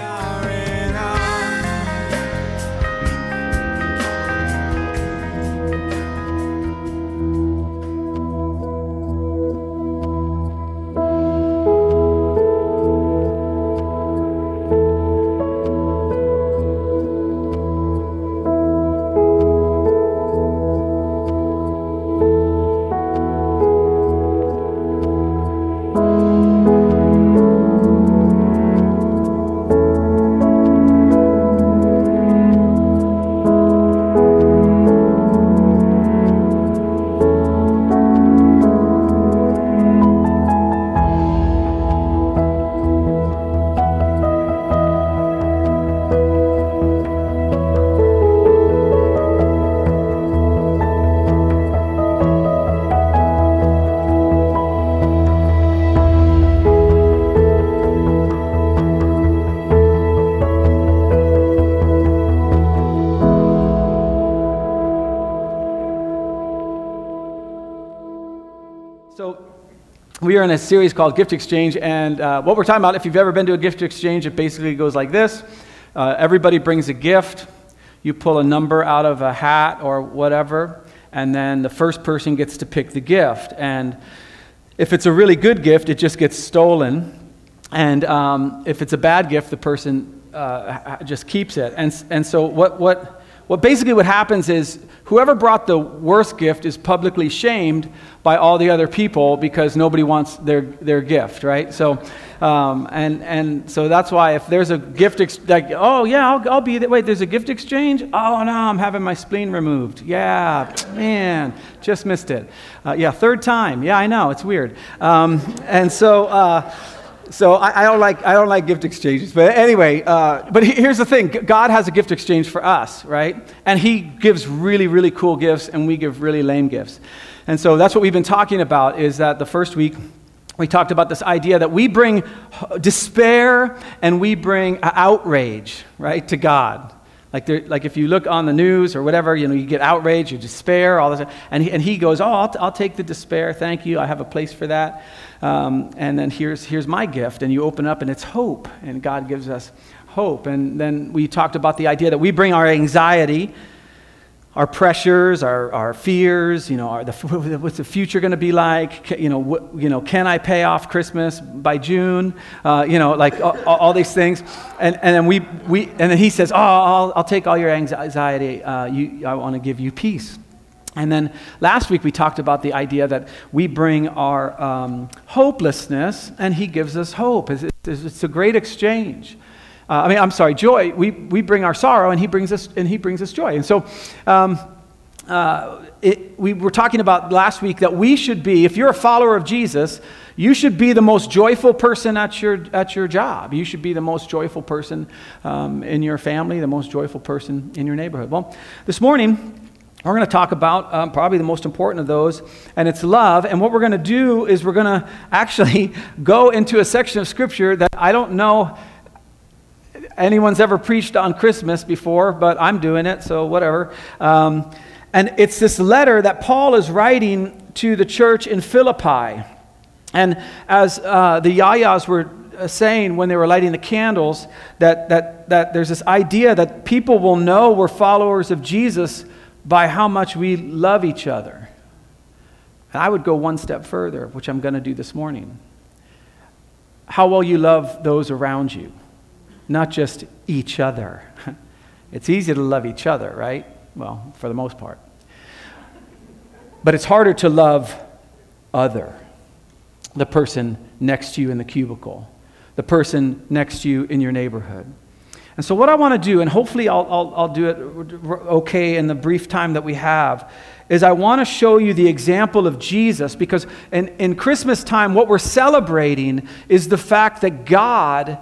carrying we are in a series called Gift Exchange, and uh, what we're talking about, if you've ever been to a gift exchange, it basically goes like this uh, Everybody brings a gift, you pull a number out of a hat or whatever, and then the first person gets to pick the gift. And if it's a really good gift, it just gets stolen. And um, if it's a bad gift, the person uh, just keeps it. And, and so, what, what, what basically what happens is whoever brought the worst gift is publicly shamed by all the other people because nobody wants their, their gift, right? So, um, and, and so that's why if there's a gift, ex- like, oh yeah, I'll, I'll be there. Wait, there's a gift exchange? Oh no, I'm having my spleen removed. Yeah, man, just missed it. Uh, yeah, third time. Yeah, I know, it's weird. Um, and so, uh, so I, I, don't like I don't like gift exchanges, but anyway. Uh, but here's the thing: God has a gift exchange for us, right? And He gives really really cool gifts, and we give really lame gifts. And so that's what we've been talking about. Is that the first week we talked about this idea that we bring despair and we bring outrage, right, to God. Like, there, like if you look on the news or whatever, you know, you get outrage, you despair, all this. And he, and he goes, Oh, I'll, I'll take the despair. Thank you. I have a place for that. Um, and then here's, here's my gift. And you open up and it's hope. And God gives us hope. And then we talked about the idea that we bring our anxiety, our pressures, our, our fears, you know, our, the, what's the future going to be like? You know, you know, can I pay off Christmas by June? Uh, you know, like all, all these things. And, and then we, we, and then he says, oh, I'll, I'll take all your anxiety. Uh, you, I want to give you peace. And then last week we talked about the idea that we bring our um, hopelessness and he gives us hope. It's, it's, a great exchange. Uh, I mean, I'm sorry, joy. We, we bring our sorrow, and he brings us, and he brings us joy. And so, um, uh, it, we were talking about last week that we should be, if you're a follower of Jesus, you should be the most joyful person at your, at your job. You should be the most joyful person um, in your family, the most joyful person in your neighborhood. Well, this morning, we're going to talk about um, probably the most important of those, and it's love. And what we're going to do is we're going to actually go into a section of Scripture that I don't know anyone's ever preached on Christmas before, but I'm doing it, so whatever. Um, and it's this letter that Paul is writing to the church in Philippi. And as uh, the Yayas were uh, saying when they were lighting the candles, that, that, that there's this idea that people will know we're followers of Jesus by how much we love each other. And I would go one step further, which I'm going to do this morning. How well you love those around you not just each other. It's easy to love each other, right? Well, for the most part. But it's harder to love other. The person next to you in the cubicle, the person next to you in your neighborhood. And so, what I want to do, and hopefully I'll, I'll, I'll do it okay in the brief time that we have, is I want to show you the example of Jesus because in, in Christmas time, what we're celebrating is the fact that God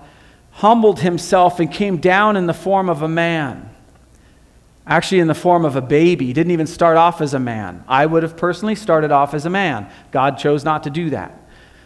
humbled himself and came down in the form of a man. Actually, in the form of a baby. He didn't even start off as a man. I would have personally started off as a man. God chose not to do that.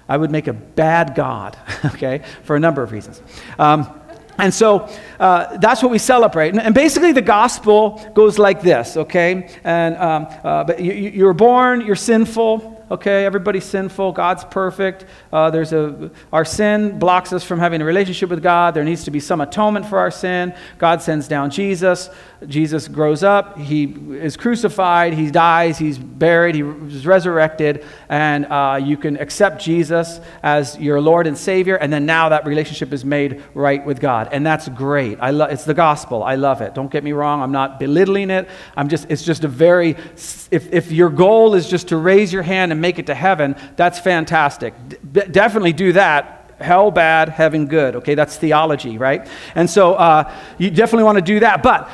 I would make a bad God, okay, for a number of reasons. Um, and so uh, that's what we celebrate. And, and, basically, the gospel goes like this, okay? And um, uh, but you, you, were born, you're sinful, okay? Everybody's sinful. God's perfect. uh, there's a, our sin blocks us from having a relationship with God. There needs to be some atonement for our sin. God sends down Jesus. Jesus grows up. He is crucified. He dies. He's buried. He is resurrected. And uh, you can accept Jesus as your Lord and Savior. And then now that relationship is made right with God. And that's great. I lo- it's the gospel. I love it. Don't get me wrong. I'm not belittling it. I'm just, it's just a very, if, if your goal is just to raise your hand and make it to heaven, that's fantastic. D- definitely do that hell bad, heaven good. Okay, that's theology, right? And so uh, you definitely want to do that. But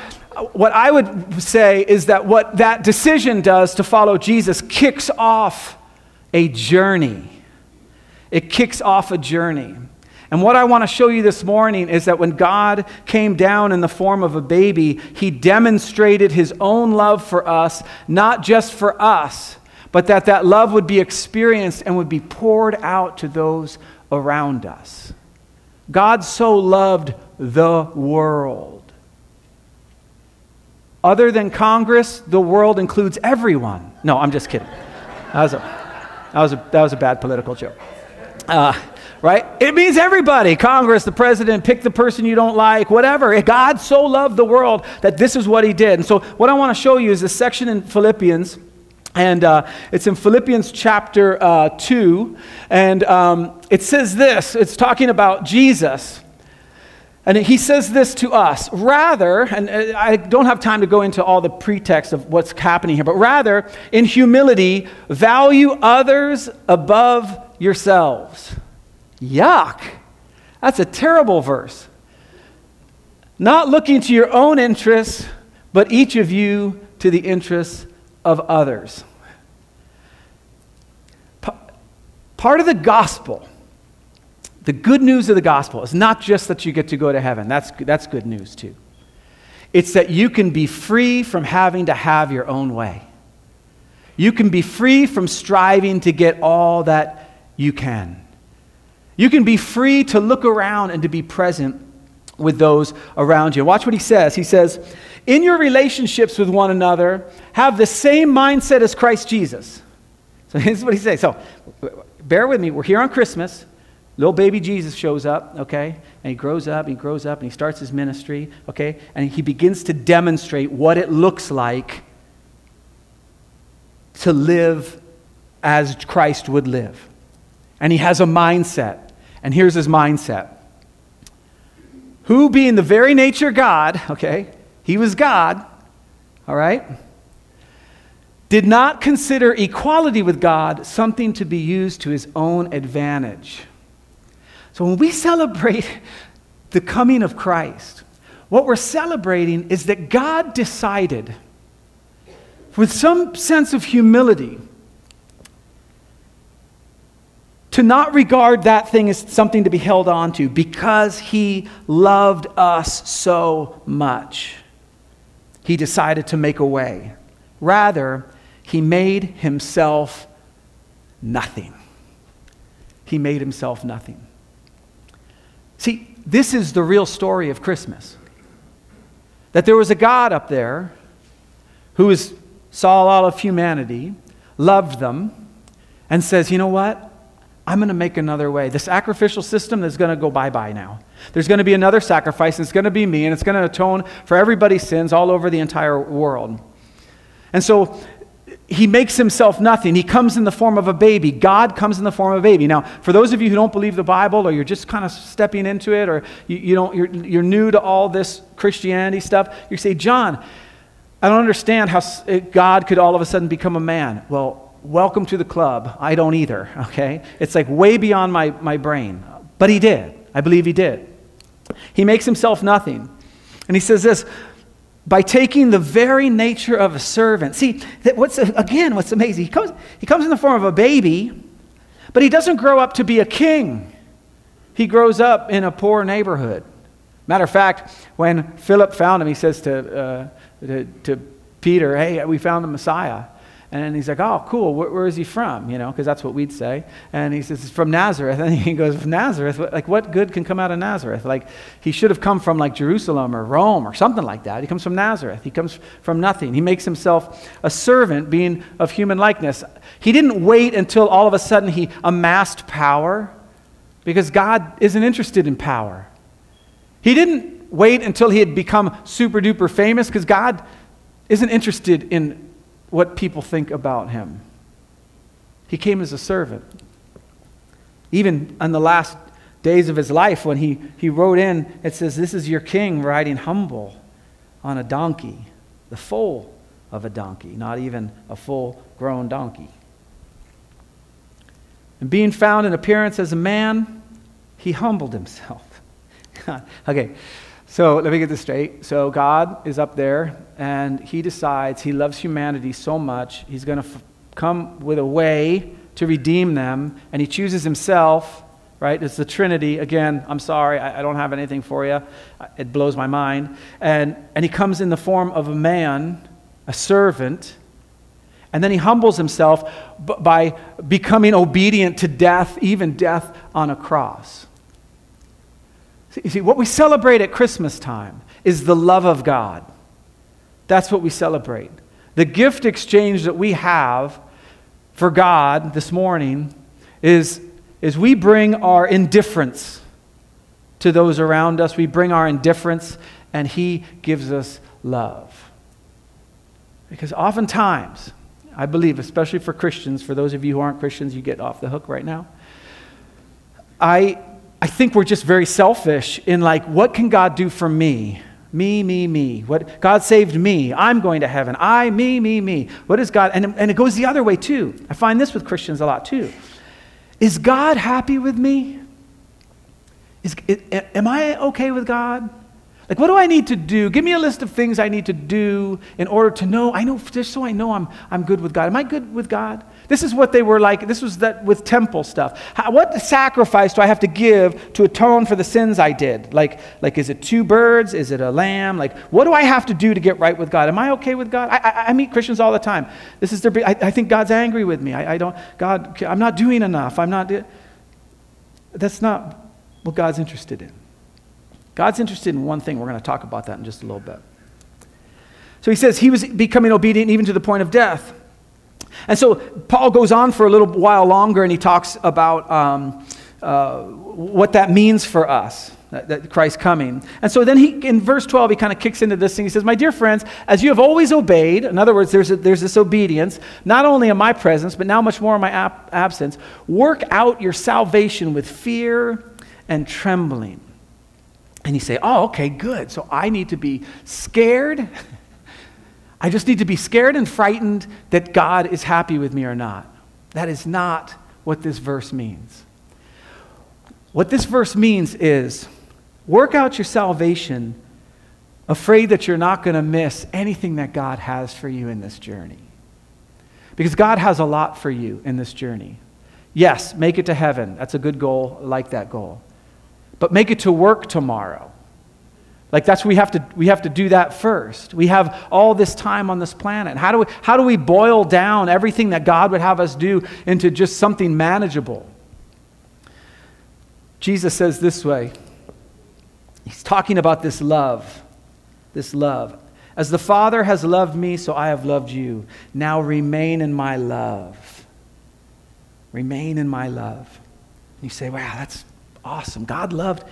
what I would say is that what that decision does to follow Jesus kicks off a journey. It kicks off a journey. And what I want to show you this morning is that when God came down in the form of a baby, he demonstrated his own love for us, not just for us, but that that love would be experienced and would be poured out to those around us. God so loved the world. Other than Congress, the world includes everyone. No, I'm just kidding. That was a, that was a, that was a bad political joke. Uh, right? It means everybody Congress, the president, pick the person you don't like, whatever. God so loved the world that this is what he did. And so, what I want to show you is this section in Philippians and uh, it's in Philippians chapter uh, 2. And um, it says this it's talking about Jesus. And he says this to us rather, and uh, I don't have time to go into all the pretext of what's happening here, but rather, in humility, value others above yourselves. Yuck. That's a terrible verse. Not looking to your own interests, but each of you to the interests of others. Part of the gospel, the good news of the gospel, is not just that you get to go to heaven. That's, that's good news too. It's that you can be free from having to have your own way. You can be free from striving to get all that you can. You can be free to look around and to be present with those around you. Watch what he says. He says, In your relationships with one another, have the same mindset as Christ Jesus. So this is what he says. So bear with me. We're here on Christmas. Little baby Jesus shows up, okay? And he grows up, he grows up, and he starts his ministry, okay? And he begins to demonstrate what it looks like to live as Christ would live. And he has a mindset. And here's his mindset Who, being the very nature God, okay? He was God, all right? did not consider equality with God something to be used to his own advantage. So when we celebrate the coming of Christ, what we're celebrating is that God decided, with some sense of humility, to not regard that thing as something to be held on to because he loved us so much. He decided to make a way. Rather, he made himself nothing. He made himself nothing. See, this is the real story of Christmas. That there was a God up there who saw all of humanity, loved them, and says, you know what? I'm going to make another way. The sacrificial system is going to go bye bye now. There's going to be another sacrifice, and it's going to be me, and it's going to atone for everybody's sins all over the entire world. And so he makes himself nothing. He comes in the form of a baby. God comes in the form of a baby. Now, for those of you who don't believe the Bible or you're just kind of stepping into it or you, you don't, you're, you're new to all this Christianity stuff, you say, John, I don't understand how God could all of a sudden become a man. Well, welcome to the club. I don't either, okay? It's like way beyond my, my brain. But he did. I believe he did. He makes himself nothing. And he says this by taking the very nature of a servant. See, that what's, again, what's amazing, he comes, he comes in the form of a baby, but he doesn't grow up to be a king. He grows up in a poor neighborhood. Matter of fact, when Philip found him, he says to, uh, to, to Peter, Hey, we found the Messiah. And he's like, oh, cool. Where, where is he from? You know, because that's what we'd say. And he says, from Nazareth. And he goes, Nazareth? Like, what good can come out of Nazareth? Like, he should have come from like Jerusalem or Rome or something like that. He comes from Nazareth. He comes from nothing. He makes himself a servant, being of human likeness. He didn't wait until all of a sudden he amassed power, because God isn't interested in power. He didn't wait until he had become super duper famous, because God isn't interested in what people think about him. He came as a servant. Even on the last days of his life, when he, he wrote in, it says, This is your king riding humble on a donkey, the foal of a donkey, not even a full grown donkey. And being found in appearance as a man, he humbled himself. okay, so let me get this straight. So God is up there, and He decides He loves humanity so much, He's going to f- come with a way to redeem them, and He chooses Himself, right? It's the Trinity. Again, I'm sorry, I, I don't have anything for you. It blows my mind. And, and He comes in the form of a man, a servant, and then He humbles Himself by becoming obedient to death, even death on a cross. You see, what we celebrate at Christmas time is the love of God. That's what we celebrate. The gift exchange that we have for God this morning is, is we bring our indifference to those around us. We bring our indifference, and He gives us love. Because oftentimes, I believe, especially for Christians, for those of you who aren't Christians, you get off the hook right now. I I think we're just very selfish in like, what can God do for me? Me, me, me. What God saved me. I'm going to heaven. I, me, me, me. What is God? And, and it goes the other way too. I find this with Christians a lot too. Is God happy with me? Is, it, am I okay with God? Like, what do I need to do? Give me a list of things I need to do in order to know. I know, just so I know I'm, I'm good with God. Am I good with God? This is what they were like. This was that with temple stuff. How, what sacrifice do I have to give to atone for the sins I did? Like, like, is it two birds? Is it a lamb? Like, what do I have to do to get right with God? Am I okay with God? I, I, I meet Christians all the time. This is their. I, I think God's angry with me. I, I don't. God, I'm not doing enough. I'm not. That's not what God's interested in. God's interested in one thing. We're going to talk about that in just a little bit. So he says he was becoming obedient even to the point of death. And so Paul goes on for a little while longer and he talks about um, uh, what that means for us, that, that Christ's coming. And so then he, in verse 12, he kind of kicks into this thing. He says, My dear friends, as you have always obeyed, in other words, there's, a, there's this obedience, not only in my presence, but now much more in my ab- absence, work out your salvation with fear and trembling. And you say, oh, okay, good. So I need to be scared. I just need to be scared and frightened that God is happy with me or not. That is not what this verse means. What this verse means is work out your salvation, afraid that you're not going to miss anything that God has for you in this journey. Because God has a lot for you in this journey. Yes, make it to heaven. That's a good goal. I like that goal but make it to work tomorrow. Like that's we have to we have to do that first. We have all this time on this planet. How do we how do we boil down everything that God would have us do into just something manageable? Jesus says this way. He's talking about this love. This love. As the Father has loved me, so I have loved you. Now remain in my love. Remain in my love. And you say, wow, that's awesome. God loved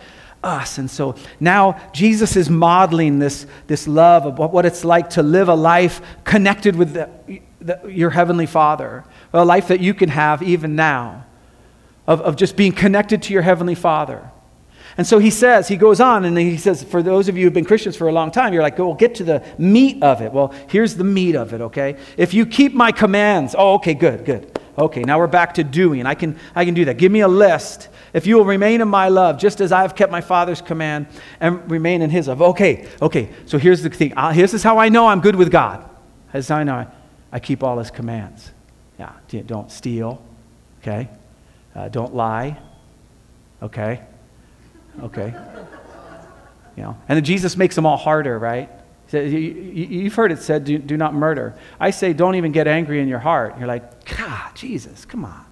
us. And so now Jesus is modeling this, this love of what it's like to live a life connected with the, the, your Heavenly Father, a life that you can have even now, of, of just being connected to your Heavenly Father. And so he says, he goes on and he says, for those of you who've been Christians for a long time, you're like, well, get to the meat of it. Well, here's the meat of it, okay? If you keep my commands, oh, okay, good, good. Okay, now we're back to doing. I can, I can do that. Give me a list. If you will remain in my love, just as I have kept my Father's command and remain in his love. Okay, okay, so here's the thing. Uh, this is how I know I'm good with God. As I know I, I keep all his commands. Yeah, don't steal, okay? Uh, don't lie, okay? Okay. You know, and then Jesus makes them all harder, right? You've heard it said, do, do not murder. I say, don't even get angry in your heart. You're like, God, Jesus, come on.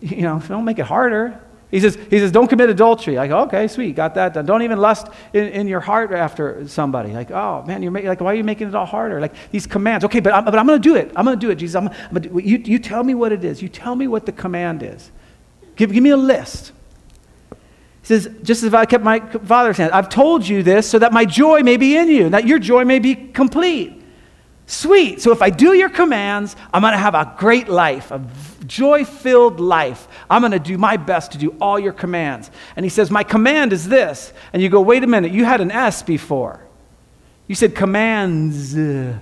You know, don't make it harder. He says, he says, don't commit adultery. Like, okay, sweet, got that done. Don't even lust in, in your heart after somebody. Like, oh man, you're like, why are you making it all harder? Like these commands. Okay, but I'm, but I'm going to do it. I'm going to do it, Jesus. I'm, I'm gonna you, you tell me what it is. You tell me what the command is. Give, give me a list. He says, just as I kept my father's hand, I've told you this so that my joy may be in you, and that your joy may be complete. Sweet. So if I do your commands, I'm going to have a great life, a joy filled life. I'm going to do my best to do all your commands. And he says, My command is this. And you go, Wait a minute, you had an S before. You said commands. You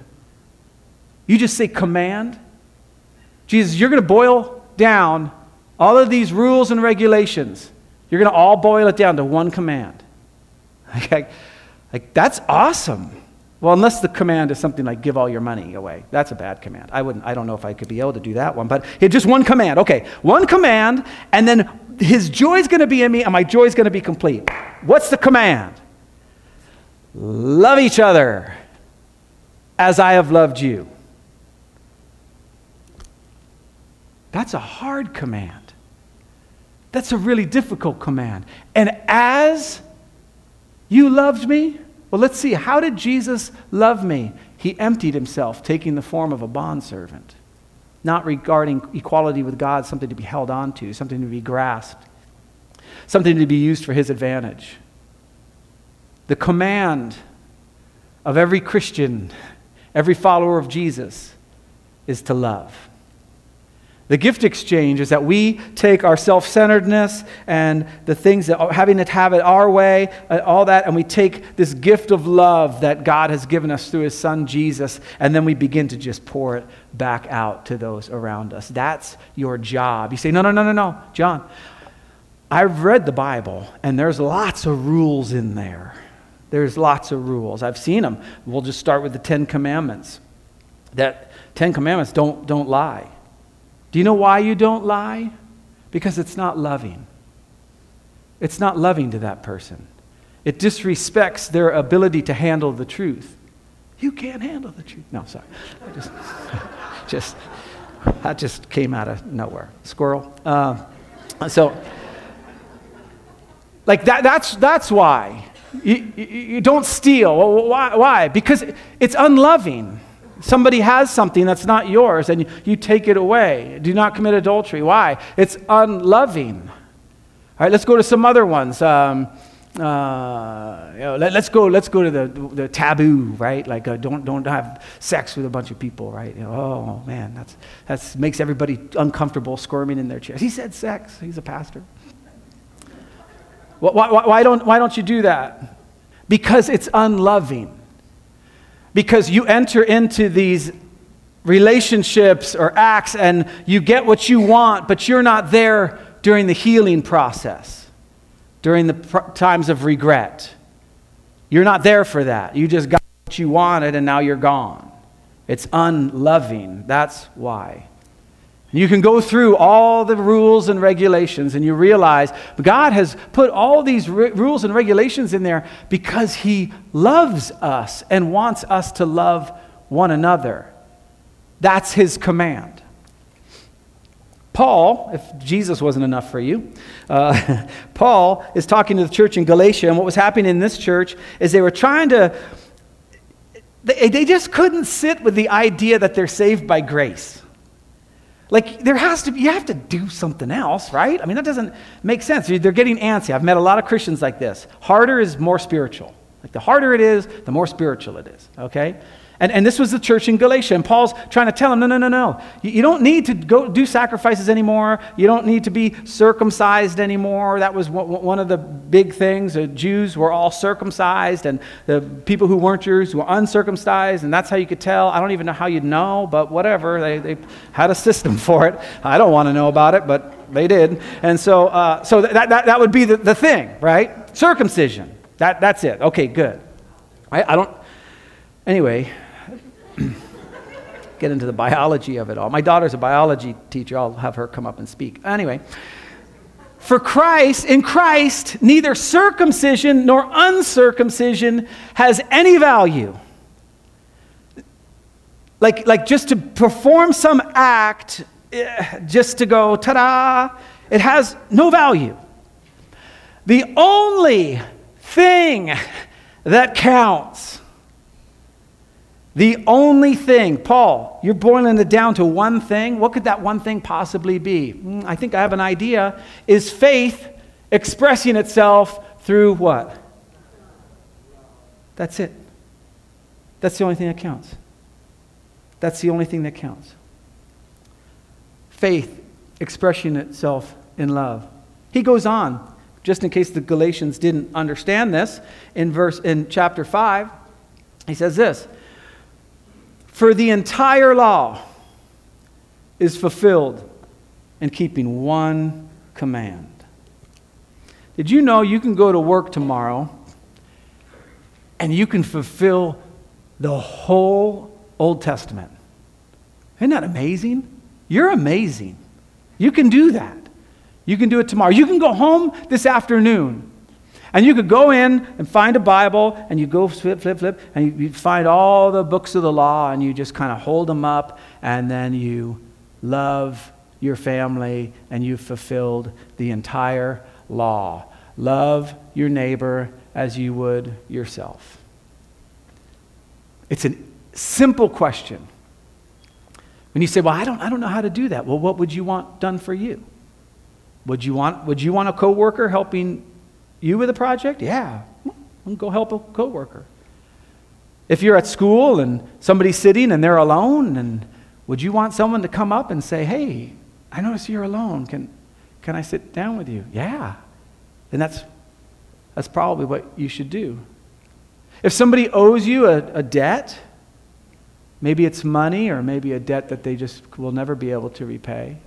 just say command. Jesus, you're going to boil down all of these rules and regulations. You're going to all boil it down to one command. Okay? Like, that's awesome. Well, unless the command is something like give all your money away. That's a bad command. I wouldn't I don't know if I could be able to do that one, but just one command. Okay, one command and then his joy is going to be in me and my joy is going to be complete. What's the command? Love each other as I have loved you. That's a hard command. That's a really difficult command. And as you loved me, well, let's see. How did Jesus love me? He emptied himself, taking the form of a bondservant, not regarding equality with God something to be held on to, something to be grasped, something to be used for his advantage. The command of every Christian, every follower of Jesus, is to love. The gift exchange is that we take our self centeredness and the things that having to have it our way, uh, all that, and we take this gift of love that God has given us through His Son Jesus, and then we begin to just pour it back out to those around us. That's your job. You say, no, no, no, no, no, John. I've read the Bible, and there's lots of rules in there. There's lots of rules. I've seen them. We'll just start with the Ten Commandments. That Ten Commandments don't, don't lie. Do you know why you don't lie? Because it's not loving. It's not loving to that person. It disrespects their ability to handle the truth. You can't handle the truth. No, sorry. I just, just that just came out of nowhere. Squirrel. Uh, so, like that, that's, that's why. You, you, you don't steal. Why? why? Because it's unloving. Somebody has something that's not yours and you take it away. Do not commit adultery. Why? It's unloving. All right, let's go to some other ones. Um, uh, you know, let, us go. Let's go to the, the taboo, right? Like, uh, don't don't have sex with a bunch of people, right? You know, oh man, that's that's makes everybody uncomfortable, squirming in their chairs. He said sex. He's a pastor. Why, why, why don't why don't you do that? Because it's unloving. Because you enter into these relationships or acts and you get what you want, but you're not there during the healing process, during the pr- times of regret. You're not there for that. You just got what you wanted and now you're gone. It's unloving. That's why. You can go through all the rules and regulations and you realize God has put all these rules and regulations in there because He loves us and wants us to love one another. That's His command. Paul, if Jesus wasn't enough for you, uh, Paul is talking to the church in Galatia, and what was happening in this church is they were trying to, they, they just couldn't sit with the idea that they're saved by grace. Like, there has to be, you have to do something else, right? I mean, that doesn't make sense. They're getting antsy. I've met a lot of Christians like this. Harder is more spiritual. Like, the harder it is, the more spiritual it is, okay? And, and this was the church in Galatia. And Paul's trying to tell them no, no, no, no. You, you, don't need to go do sacrifices anymore. You don't need to be circumcised anymore. That was one of the big things. The Jews were all circumcised, and the people who weren't Jews were uncircumcised. And that's how you could tell. I don't even know how you'd know, but whatever. They, they had a system for it. I don't want to know about it, but they did. And so, uh, so that, that, that would be the, the thing, right? Circumcision. That, that's it. Okay, good. I, I don't. Anyway, get into the biology of it all. My daughter's a biology teacher. I'll have her come up and speak. Anyway, For Christ, in Christ, neither circumcision nor uncircumcision has any value. Like, like just to perform some act, eh, just to go, ta da, it has no value. The only thing that counts, the only thing, Paul, you're boiling it down to one thing. What could that one thing possibly be? Mm, I think I have an idea. Is faith expressing itself through what? That's it. That's the only thing that counts. That's the only thing that counts. Faith expressing itself in love. He goes on, just in case the Galatians didn't understand this, in verse in chapter 5, he says this For the entire law is fulfilled in keeping one command. Did you know you can go to work tomorrow and you can fulfill the whole Old Testament? Isn't that amazing? You're amazing. You can do that. You can do it tomorrow. You can go home this afternoon and you could go in and find a Bible and you go flip, flip, flip, and you, find all the books of the law and you just kind of hold them up and then you love your family and you've fulfilled the entire law. Love your neighbor as you would yourself. It's a simple question. When you say, Well, I don't, I don't know how to do that, well, what would you want done for you? Would you want, would you want a coworker helping you with a project? Yeah, go help a coworker. If you're at school and somebody's sitting and they're alone, and would you want someone to come up and say, Hey, I notice you're alone. Can, can I sit down with you? Yeah. Then that's, that's probably what you should do. If somebody owes you a, a debt, maybe it's money or maybe a debt that they just will never be able to repay,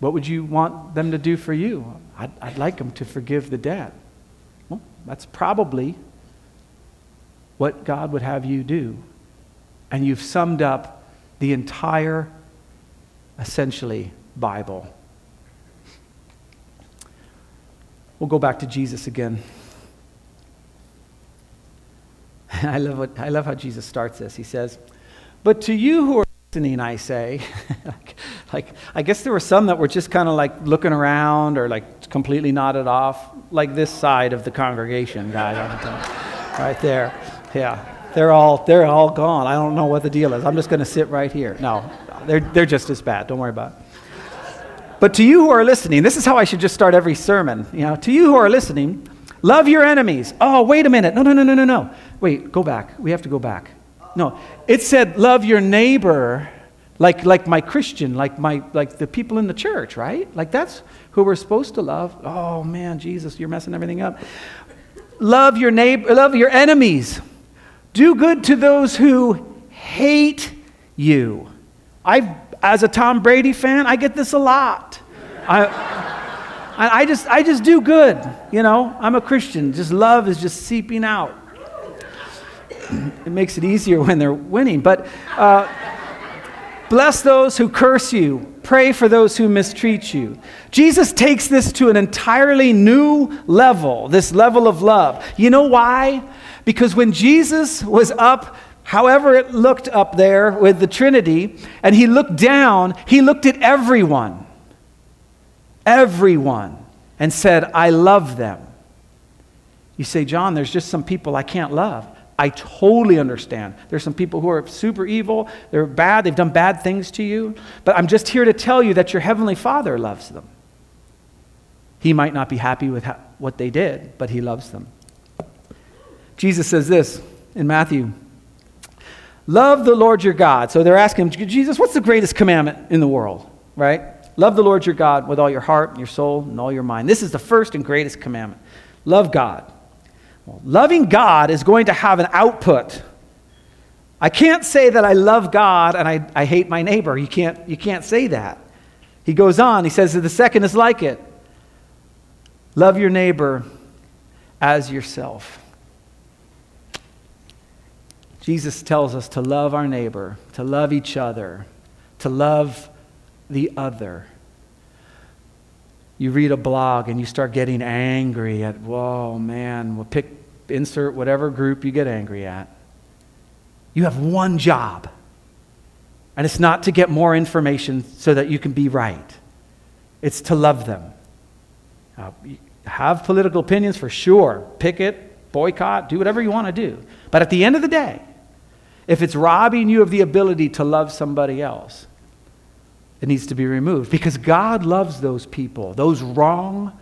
what would you want them to do for you? I'd, I'd like them to forgive the debt. Well, that's probably what God would have you do. And you've summed up the entire, essentially, Bible. We'll go back to Jesus again. I love, what, I love how Jesus starts this. He says, But to you who are listening, I say, like, like, I guess there were some that were just kind of like looking around or like completely nodded off, like this side of the congregation, guys, right there. Yeah, they're all, they're all gone. I don't know what the deal is. I'm just going to sit right here. No, they're, they're just as bad. Don't worry about it. But to you who are listening, this is how I should just start every sermon. You know, to you who are listening, love your enemies. Oh, wait a minute. No, no, no, no, no, no. Wait, go back. We have to go back. No, it said love your neighbor like, like my Christian, like, my, like the people in the church, right? Like that's who we're supposed to love. Oh man, Jesus, you're messing everything up. Love your neighbor, love your enemies. Do good to those who hate you. I, as a Tom Brady fan, I get this a lot. I, I just, I just do good. You know, I'm a Christian. Just love is just seeping out. It makes it easier when they're winning. But uh, bless those who curse you, pray for those who mistreat you. Jesus takes this to an entirely new level, this level of love. You know why? Because when Jesus was up, however it looked up there with the Trinity, and he looked down, he looked at everyone, everyone, and said, I love them. You say, John, there's just some people I can't love. I totally understand. There's some people who are super evil, they're bad, they've done bad things to you. But I'm just here to tell you that your Heavenly Father loves them. He might not be happy with what they did, but He loves them. Jesus says this in Matthew Love the Lord your God. So they're asking Jesus, what's the greatest commandment in the world, right? Love the Lord your God with all your heart, and your soul, and all your mind. This is the first and greatest commandment. Love God. Loving God is going to have an output. I can't say that I love God and I, I hate my neighbor. You can't, you can't say that. He goes on, he says that the second is like it love your neighbor as yourself. Jesus tells us to love our neighbor, to love each other, to love the other. you read a blog and you start getting angry at, whoa, man, we'll pick, insert whatever group you get angry at. You have one job, and it's not to get more information so that you can be right, it's to love them. Uh, have political opinions for sure, picket, boycott, do whatever you want to do. But at the end of the day, if it's robbing you of the ability to love somebody else, it needs to be removed because God loves those people, those wrong,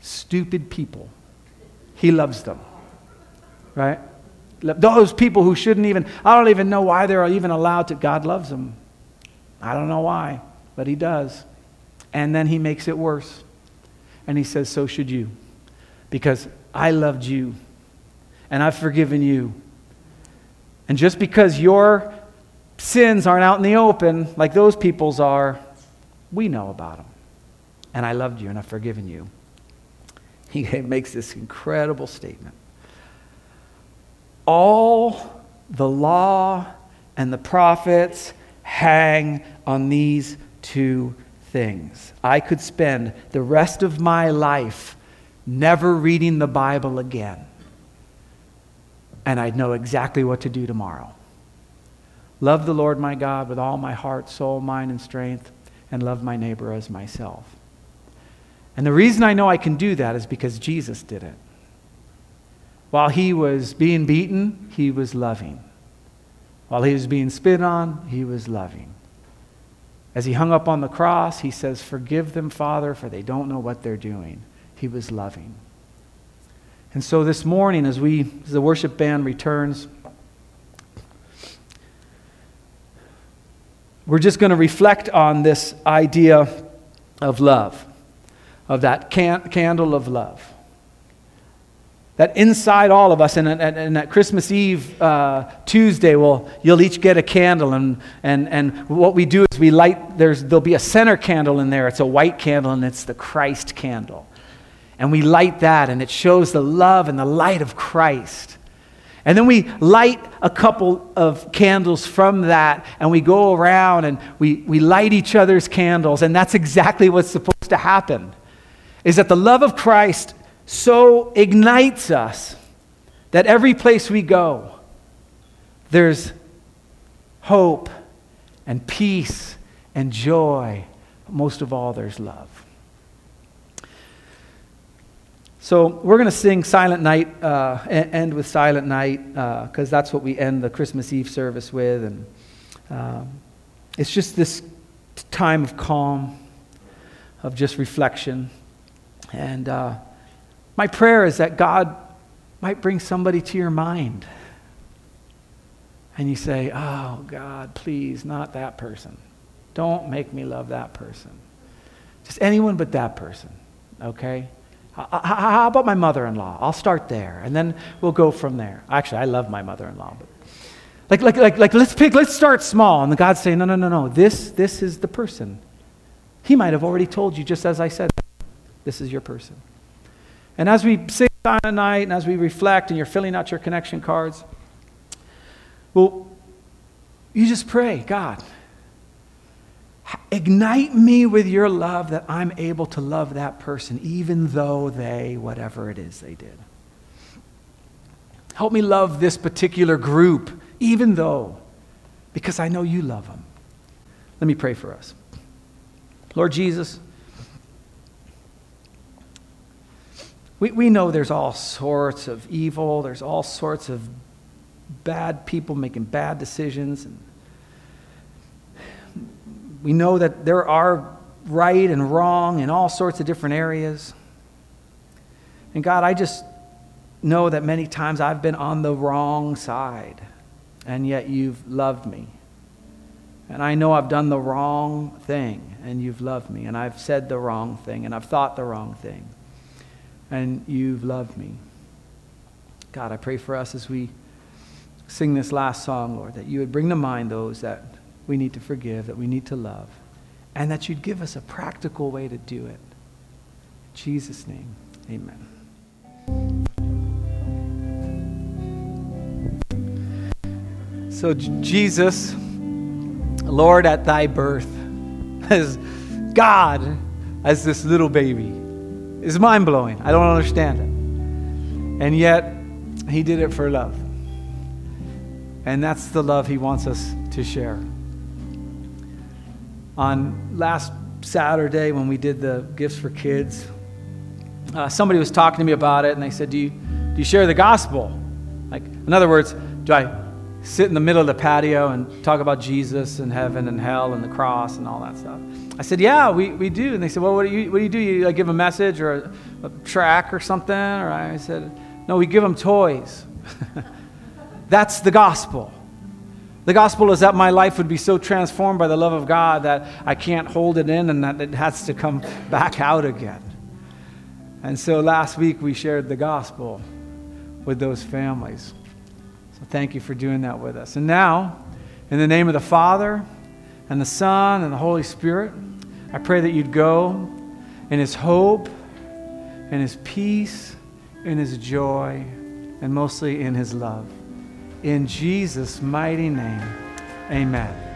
stupid people. He loves them. Right? Those people who shouldn't even, I don't even know why they're even allowed to. God loves them. I don't know why, but He does. And then He makes it worse. And He says, So should you. Because I loved you and I've forgiven you. And just because your sins aren't out in the open like those people's are, we know about them. And I loved you and I've forgiven you. He makes this incredible statement. All the law and the prophets hang on these two things. I could spend the rest of my life never reading the Bible again, and I'd know exactly what to do tomorrow. Love the Lord my God with all my heart, soul, mind, and strength, and love my neighbor as myself. And the reason I know I can do that is because Jesus did it. While he was being beaten, he was loving. While he was being spit on, he was loving. As he hung up on the cross, he says, Forgive them, Father, for they don't know what they're doing. He was loving. And so this morning, as we as the worship band returns, we're just going to reflect on this idea of love, of that can- candle of love. That inside all of us, and, and, and that Christmas Eve, uh, Tuesday, well, you'll each get a candle. And, and, and what we do is we light, there's, there'll be a center candle in there. It's a white candle, and it's the Christ candle. And we light that, and it shows the love and the light of Christ. And then we light a couple of candles from that, and we go around and we, we light each other's candles. And that's exactly what's supposed to happen. Is that the love of Christ so ignites us that every place we go, there's hope and peace and joy. Most of all, there's love. So we're going to sing Silent Night, uh, end with Silent Night, because uh, that's what we end the Christmas Eve service with. And um, it's just this time of calm, of just reflection. And uh, my prayer is that God might bring somebody to your mind. And you say, Oh, God, please, not that person. Don't make me love that person. Just anyone but that person, okay? How about my mother in law? I'll start there, and then we'll go from there. Actually, I love my mother in law, but like, like, like, like, let's pick, let's start small. And God's saying, no, no, no, no, this, this is the person. He might have already told you, just as I said, this is your person. And as we sing Silent Night, and as we reflect, and you're filling out your connection cards, well, you just pray, God, Ignite me with your love that I'm able to love that person, even though they, whatever it is they did. Help me love this particular group, even though, because I know you love them. Let me pray for us. Lord Jesus, we, we know there's all sorts of evil, there's all sorts of bad people making bad decisions. And we know that there are right and wrong in all sorts of different areas. And God, I just know that many times I've been on the wrong side, and yet you've loved me. And I know I've done the wrong thing, and you've loved me. And I've said the wrong thing, and I've thought the wrong thing, and you've loved me. God, I pray for us as we sing this last song, Lord, that you would bring to mind those that we need to forgive, that we need to love, and that you'd give us a practical way to do it. In Jesus' name, amen. So, Jesus, Lord, at thy birth, as God, as this little baby, is mind blowing. I don't understand it. And yet, He did it for love. And that's the love He wants us to share. On last Saturday, when we did the gifts for kids, uh, somebody was talking to me about it, and they said, do you, do you share the gospel? Like, in other words, do I sit in the middle of the patio and talk about Jesus and heaven and hell and the cross and all that stuff? I said, Yeah, we, we do. And they said, Well, what do you, what do, you do? You like, give a message or a, a track or something? Or I said, No, we give them toys. That's the gospel. The gospel is that my life would be so transformed by the love of God that I can't hold it in and that it has to come back out again. And so last week we shared the gospel with those families. So thank you for doing that with us. And now, in the name of the Father, and the Son, and the Holy Spirit, I pray that you'd go in His hope, in His peace, in His joy, and mostly in His love. In Jesus' mighty name, amen.